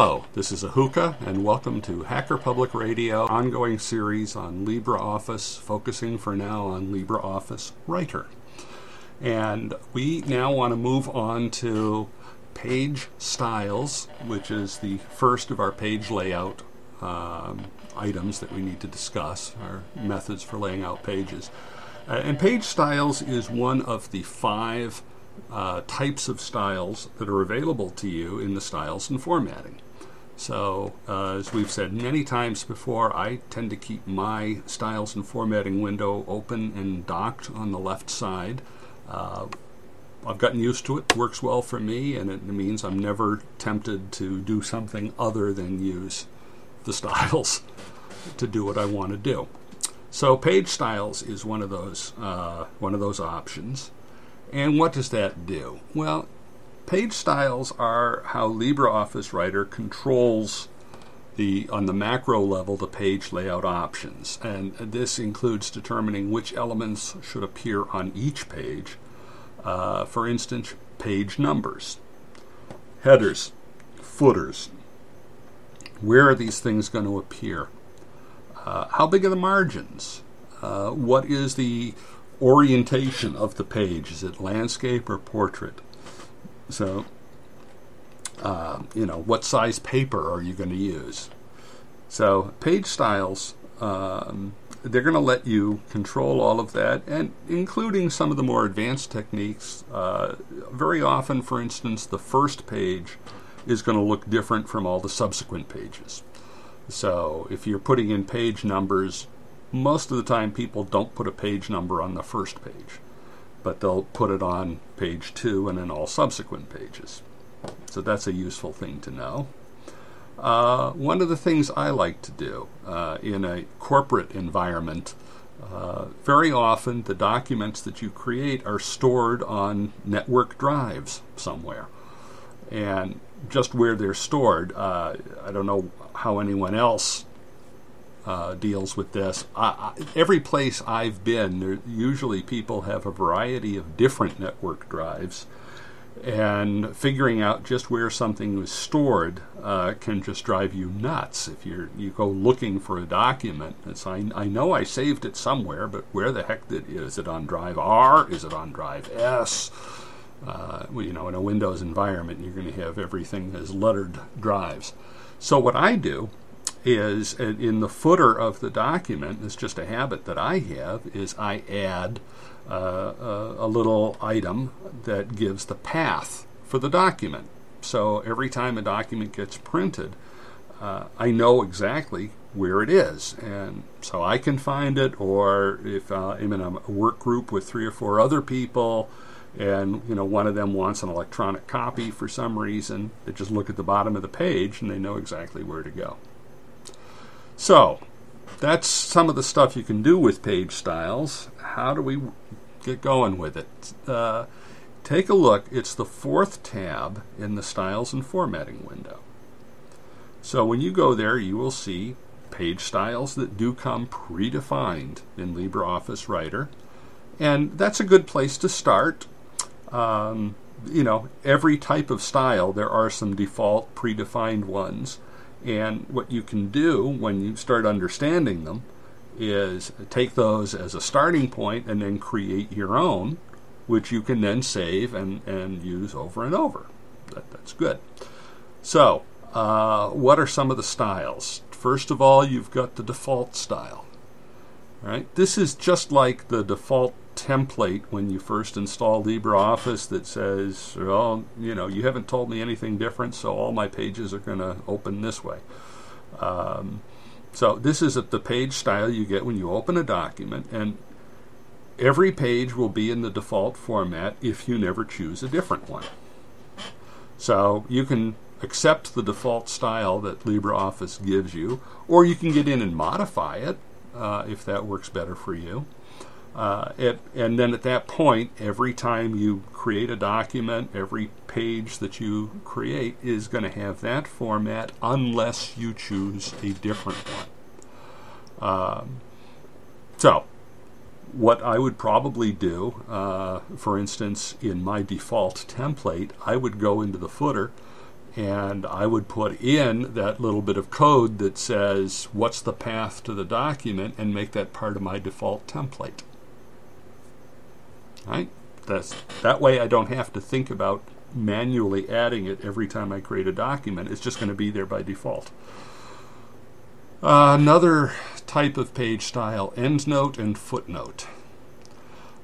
Hello, this is Ahuka, and welcome to Hacker Public Radio, ongoing series on LibreOffice, focusing for now on LibreOffice Writer. And we now want to move on to page styles, which is the first of our page layout um, items that we need to discuss, our methods for laying out pages. Uh, and page styles is one of the five uh, types of styles that are available to you in the styles and formatting. So, uh, as we've said many times before, I tend to keep my styles and formatting window open and docked on the left side. Uh, I've gotten used to it, works well for me, and it means I'm never tempted to do something other than use the styles to do what I want to do. So, page styles is one of those uh, one of those options. And what does that do? Well, page styles are how LibreOffice Writer controls the on the macro level the page layout options, and this includes determining which elements should appear on each page. Uh, for instance, page numbers, headers, footers. Where are these things going to appear? Uh, how big are the margins? Uh, what is the orientation of the page. Is it landscape or portrait? So, uh, you know, what size paper are you going to use? So, page styles, um, they're going to let you control all of that, and including some of the more advanced techniques. Uh, very often, for instance, the first page is going to look different from all the subsequent pages. So, if you're putting in page numbers, most of the time people don't put a page number on the first page, but they'll put it on page two and then all subsequent pages. So that's a useful thing to know. Uh, one of the things I like to do uh, in a corporate environment, uh, very often the documents that you create are stored on network drives somewhere. And just where they're stored, uh, I don't know how anyone else uh, deals with this. I, I, every place I've been, there, usually people have a variety of different network drives, and figuring out just where something was stored uh, can just drive you nuts. If you you go looking for a document, it's I, I know I saved it somewhere, but where the heck did is it on drive R? Is it on drive S? Uh, you know, in a Windows environment, you're going to have everything as lettered drives. So what I do is in the footer of the document, it's just a habit that I have, is I add uh, a, a little item that gives the path for the document. So every time a document gets printed, uh, I know exactly where it is, and so I can find it. Or if uh, I'm in a work group with three or four other people, and you know one of them wants an electronic copy for some reason, they just look at the bottom of the page and they know exactly where to go. So, that's some of the stuff you can do with page styles. How do we get going with it? Uh, take a look. It's the fourth tab in the Styles and Formatting window. So when you go there, you will see page styles that do come predefined in LibreOffice Writer. And that's a good place to start. Um, you know, every type of style, there are some default predefined ones. And what you can do when you start understanding them is take those as a starting point and then create your own, which you can then save and, and use over and over. That, that's good. So, uh, what are some of the styles? First of all, you've got the default style. Right? This is just like the default template when you first install LibreOffice that says, well, you know, you haven't told me anything different, so all my pages are going to open this way. Um, so this is the page style you get when you open a document, and every page will be in the default format if you never choose a different one. So you can accept the default style that LibreOffice gives you, or you can get in and modify it uh, if that works better for you. Uh, it, and then at that point, every time you create a document, every page that you create is going to have that format unless you choose a different one. Um, so, what I would probably do, uh, for instance, in my default template, I would go into the footer and I would put in that little bit of code that says what's the path to the document and make that part of my default template. Right? That's, that way I don't have to think about manually adding it every time I create a document. It's just going to be there by default. Uh, another type of page style, endnote and footnote.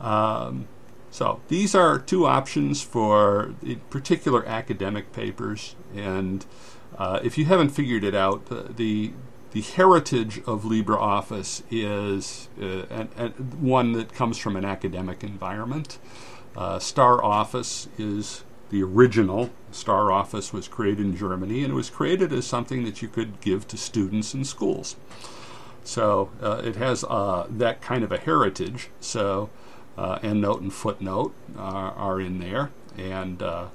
Um, so these are two options for particular academic papers, and uh, if you haven't figured it out, the, the the heritage of LibreOffice is uh, an, an one that comes from an academic environment. Uh, Star Office is the original. Star Office was created in Germany, and it was created as something that you could give to students in schools. So uh, it has uh, that kind of a heritage. So uh, EndNote and footnote are, are in there. And uh,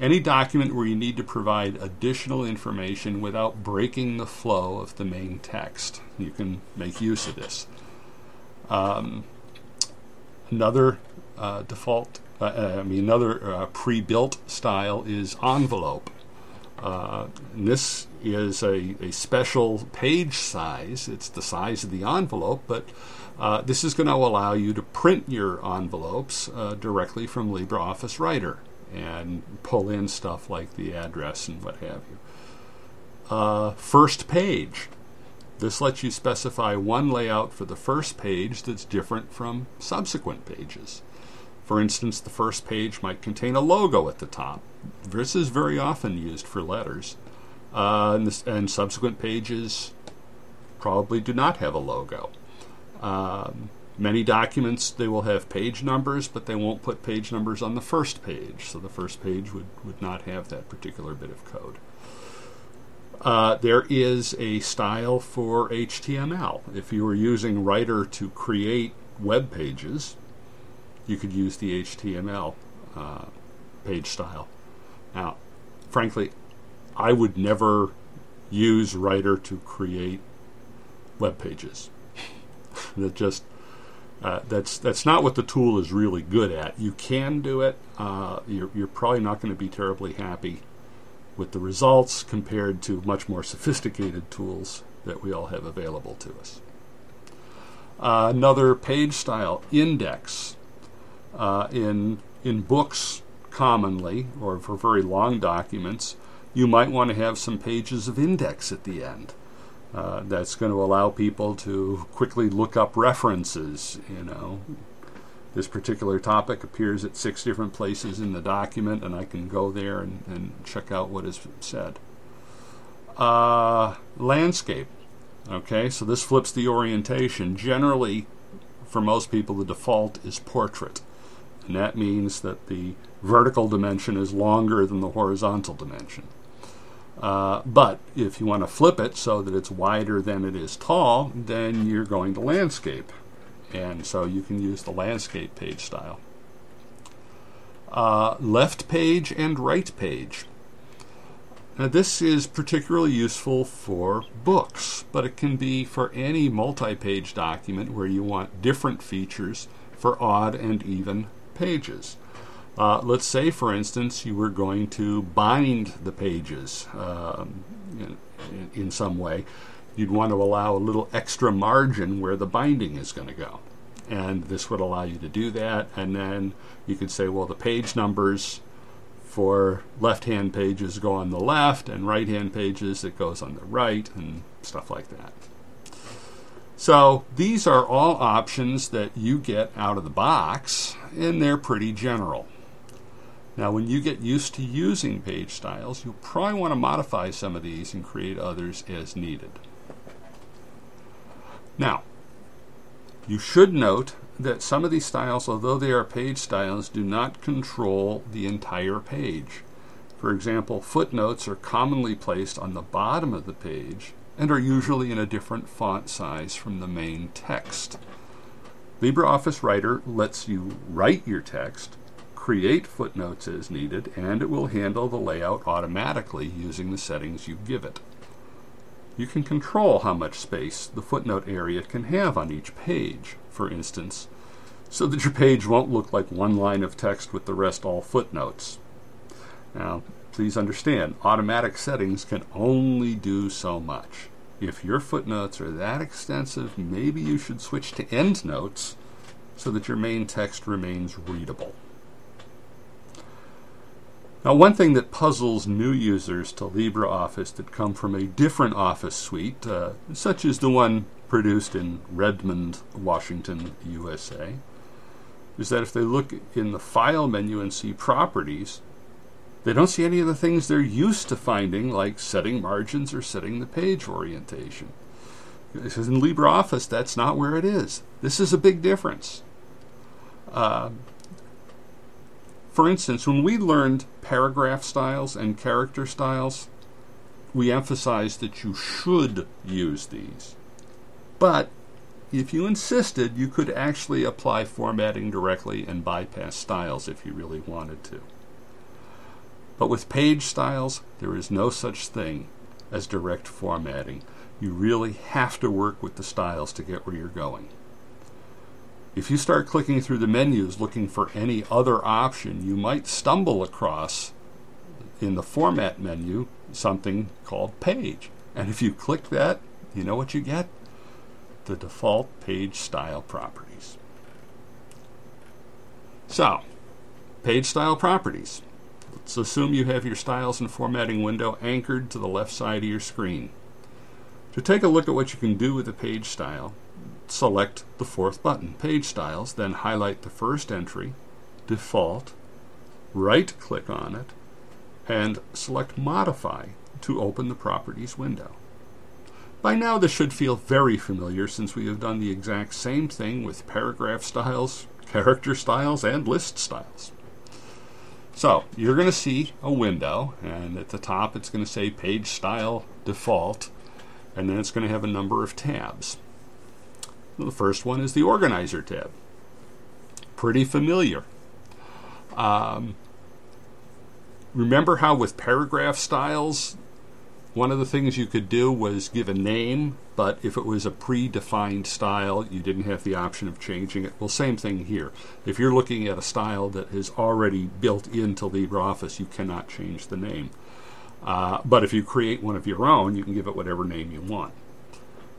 any document where you need to provide additional information without breaking the flow of the main text, you can make use of this. Um, another uh, default, uh, uh, I mean, another uh, pre built style is envelope. this is a, a special page size, it's the size of the envelope, but uh, this is going to allow you to print your envelopes uh, directly from LibreOffice Writer and pull in stuff like the address and what have you. Uh, first page. This lets you specify one layout for the first page that's different from subsequent pages. For instance, the first page might contain a logo at the top. This is very often used for letters. Uh, and, this, and subsequent pages probably do not have a logo. Um, many documents they will have page numbers, but they won't put page numbers on the first page, so the first page would, would not have that particular bit of code. Uh, there is a style for HTML. If you were using Writer to create web pages, you could use the HTML uh, page style. Now, frankly, I would never use Writer to create web pages that just uh, that's that's not what the tool is really good at. You can do it. Uh, you're, you're probably not going to be terribly happy with the results compared to much more sophisticated tools that we all have available to us. Uh, another page style index uh, in in books commonly or for very long documents, you might want to have some pages of index at the end. Uh, that's going to allow people to quickly look up references. You know, this particular topic appears at six different places in the document, and I can go there and, and check out what is said. Uh, landscape. Okay, so this flips the orientation. Generally, for most people, the default is portrait, and that means that the vertical dimension is longer than the horizontal dimension. Uh, but if you want to flip it so that it's wider than it is tall, then you're going to landscape. And so you can use the landscape page style. Uh, left page and right page. Now, this is particularly useful for books, but it can be for any multi page document where you want different features for odd and even pages. Uh, let's say, for instance, you were going to bind the pages um, in, in, some way. You'd want to allow a little extra margin where the binding is going to go. And this would allow you to do that. And then you could say, well, the page numbers for left hand pages go on the left, and right hand pages it goes on the right, and stuff like that. So these are all options that you get out of the box, and they're pretty general. Now, when you get used to using page styles, you'll probably want to modify some of these and create others as needed. Now, you should note that some of these styles, although they are page styles, do not control the entire page. For example, footnotes are commonly placed on the bottom of the page and are usually in a different font size from the main text. LibreOffice Writer lets you write your text create footnotes as needed, and it will handle the layout automatically using the settings you give it. You can control how much space the footnote area can have on each page, for instance, so that your page won't look like one line of text with the rest all footnotes. Now, please understand, automatic settings can only do so much. If your footnotes are that extensive, maybe you should switch to endnotes so that your main text remains readable. Now, one thing that puzzles new users to LibreOffice that come from a different Office suite, uh, such as the one produced in Redmond, Washington, USA, is that if they look in the File menu and see Properties, they don't see any of the things they're used to finding, like setting margins or setting the page orientation. Because in LibreOffice, that's not where it is. This is a big difference. Uh, for instance, when we learned paragraph styles and character styles, we emphasized that you should use these. But if you insisted, you could actually apply formatting directly and bypass styles if you really wanted to. But with page styles, there is no such thing as direct formatting. You really have to work with the styles to get where you're going. If you start clicking through the menus looking for any other option, you might stumble across in the format menu something called page. And if you click that, you know what you get? The default page style properties. So, page style properties. Let's assume you have your styles and formatting window anchored to the left side of your screen. To take a look at what you can do with the page style, select the fourth button, Page Styles, then highlight the first entry, Default, right click on it, and select Modify to open the Properties window. By now, this should feel very familiar since we have done the exact same thing with paragraph styles, character styles, and list styles. So, you're going to see a window, and at the top it's going to say Page Style Default, and then it's going to have a number of tabs. The first one is the Organizer tab. Pretty familiar. Um, remember how with paragraph styles, one of the things you could do was give a name, but if it was a predefined style, you didn't have the option of changing it. Well, same thing here. If you're looking at a style that is already built into LibreOffice, you cannot change the name. Uh, but if you create one of your own, you can give it whatever name you want.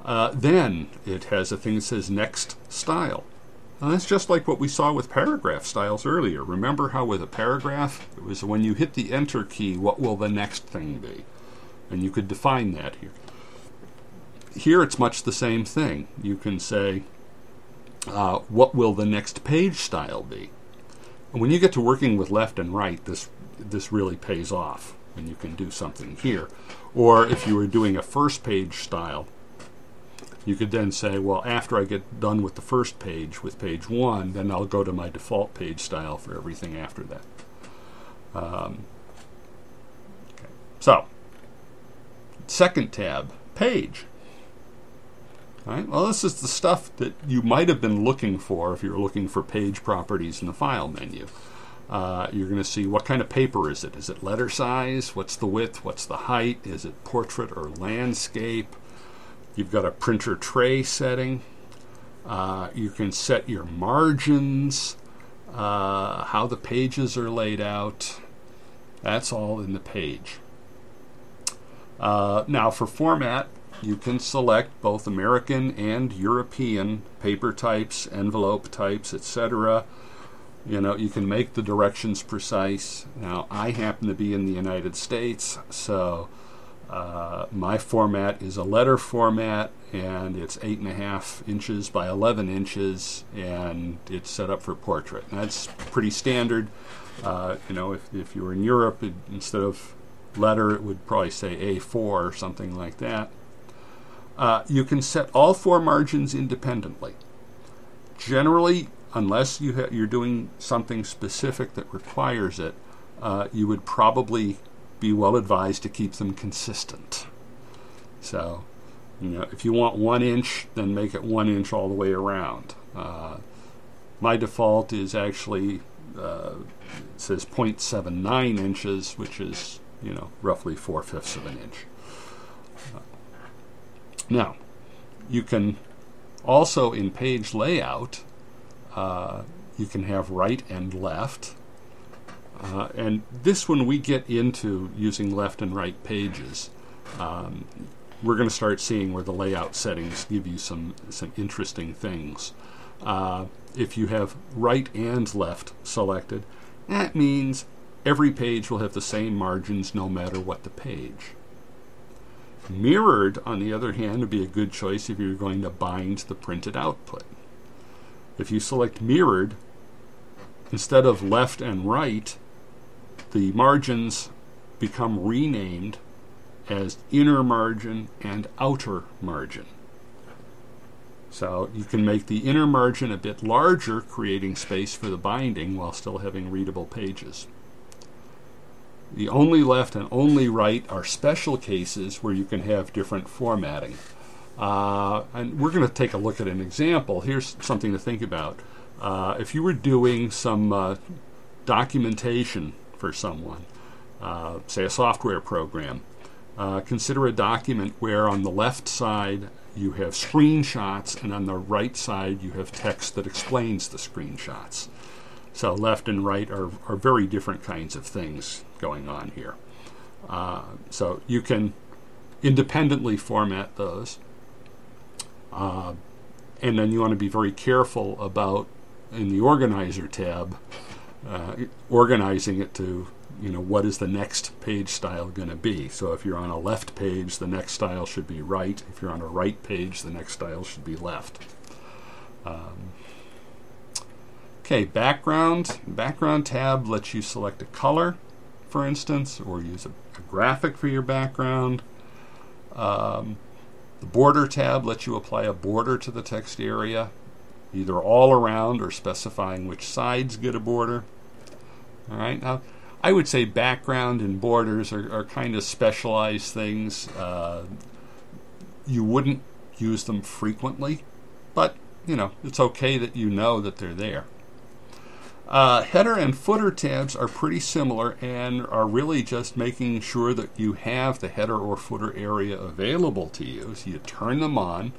Uh, then it has a thing that says next style. Now that's just like what we saw with paragraph styles earlier. Remember how with a paragraph, it was when you hit the enter key, what will the next thing be? And you could define that here. Here it's much the same thing. You can say, uh, what will the next page style be? And when you get to working with left and right, this this really pays off and you can do something here. Or if you were doing a first page style, you could then say, well, after I get done with the first page, with page one, then I'll go to my default page style for everything after that. Um, okay. So, second tab, page. All right. Well, this is the stuff that you might have been looking for if you're looking for page properties in the file menu. Uh, you're going to see what kind of paper is it? Is it letter size? What's the width? What's the height? Is it portrait or landscape? You've got a printer tray setting. Uh, you can set your margins, uh, how the pages are laid out. That's all in the page. Uh, now, for format, you can select both American and European paper types, envelope types, etc. You know, you can make the directions precise. Now, I happen to be in the United States, so uh, my format is a letter format, and it's eight and a half inches by 11 inches, and it's set up for portrait. And that's pretty standard. Uh, you know, if, if you were in Europe, it, instead of letter, it would probably say A4 or something like that. Uh, you can set all four margins independently. Generally, unless you ha- you're doing something specific that requires it, uh, you would probably be well advised to keep them consistent. So, you know, if you want one inch, then make it one inch all the way around. Uh, my default is actually uh, says 0.79 inches, which is you know roughly four fifths of an inch. Uh, now, you can also in page layout, uh, you can have right and left Uh, and this one we get into using left and right pages. Um, we're going to start seeing where the layout settings give you some, some interesting things. Uh, if you have right and left selected, that means every page will have the same margins no matter what the page. Mirrored, on the other hand, would be a good choice if you're going to bind the printed output. If you select mirrored, instead of left and right, the margins become renamed as inner margin and outer margin. So you can make the inner margin a bit larger, creating space for the binding while still having readable pages. The only left and only right are special cases where you can have different formatting. Uh, and we're going to take a look at an example. Here's something to think about. Uh, if you were doing some uh, documentation for someone, uh, say a software program, uh, consider a document where on the left side you have screenshots and on the right side you have text that explains the screenshots. So left and right are, are very different kinds of things going on here. Uh, so you can independently format those. Uh, and then you want to be very careful about in the organizer tab uh, organizing it to you know what is the next page style going to be. So if you're on a left page the next style should be right. If you're on a right page the next style should be left. Um, okay background background tab lets you select a color for instance or use a, a graphic for your background. Um, the border tab lets you apply a border to the text area either all around or specifying which sides get a border all right now I would say background and borders are, are kind of specialized things. Uh, you wouldn't use them frequently, but you know it's okay that you know that they're there. Uh, header and footer tabs are pretty similar and are really just making sure that you have the header or footer area available to you. So you turn them on,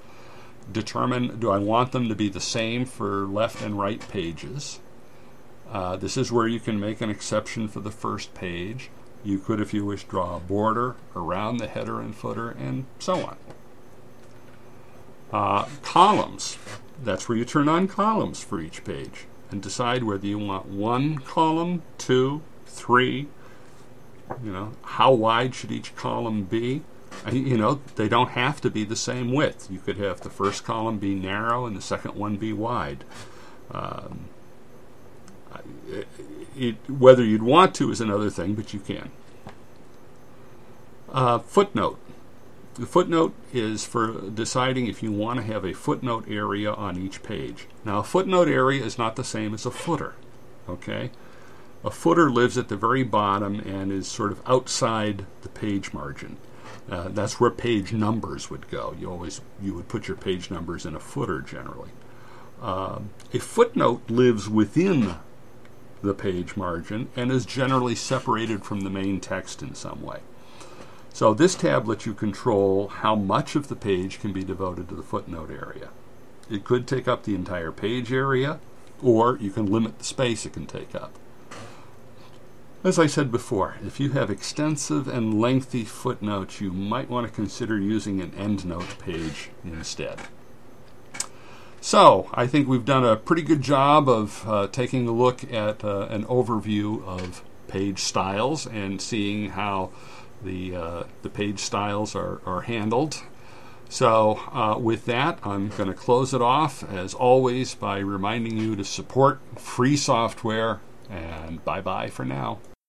determine do I want them to be the same for left and right pages. Uh, this is where you can make an exception for the first page. You could, if you wish, draw a border around the header and footer, and so on. Uh, columns. That's where you turn on columns for each page and decide whether you want one column, two, three. You know, how wide should each column be? You know, they don't have to be the same width. You could have the first column be narrow and the second one be wide. Um, it, whether you'd want to is another thing, but you can. Uh, footnote. The footnote is for deciding if you want to have a footnote area on each page. Now, a footnote area is not the same as a footer. Okay? A footer lives at the very bottom and is sort of outside the page margin. Uh, that's where page numbers would go. You always you would put your page numbers in a footer generally. Uh, a footnote lives within the page margin and is generally separated from the main text in some way. So this tab lets you control how much of the page can be devoted to the footnote area. It could take up the entire page area, or you can limit the space it can take up. As I said before, if you have extensive and lengthy footnotes, you might want to consider using an endnote page instead. So, I think we've done a pretty good job of uh, taking a look at uh, an overview of page styles and seeing how the, uh, the page styles are, are handled. So, uh, with that, I'm going to close it off, as always, by reminding you to support free software, and bye bye for now.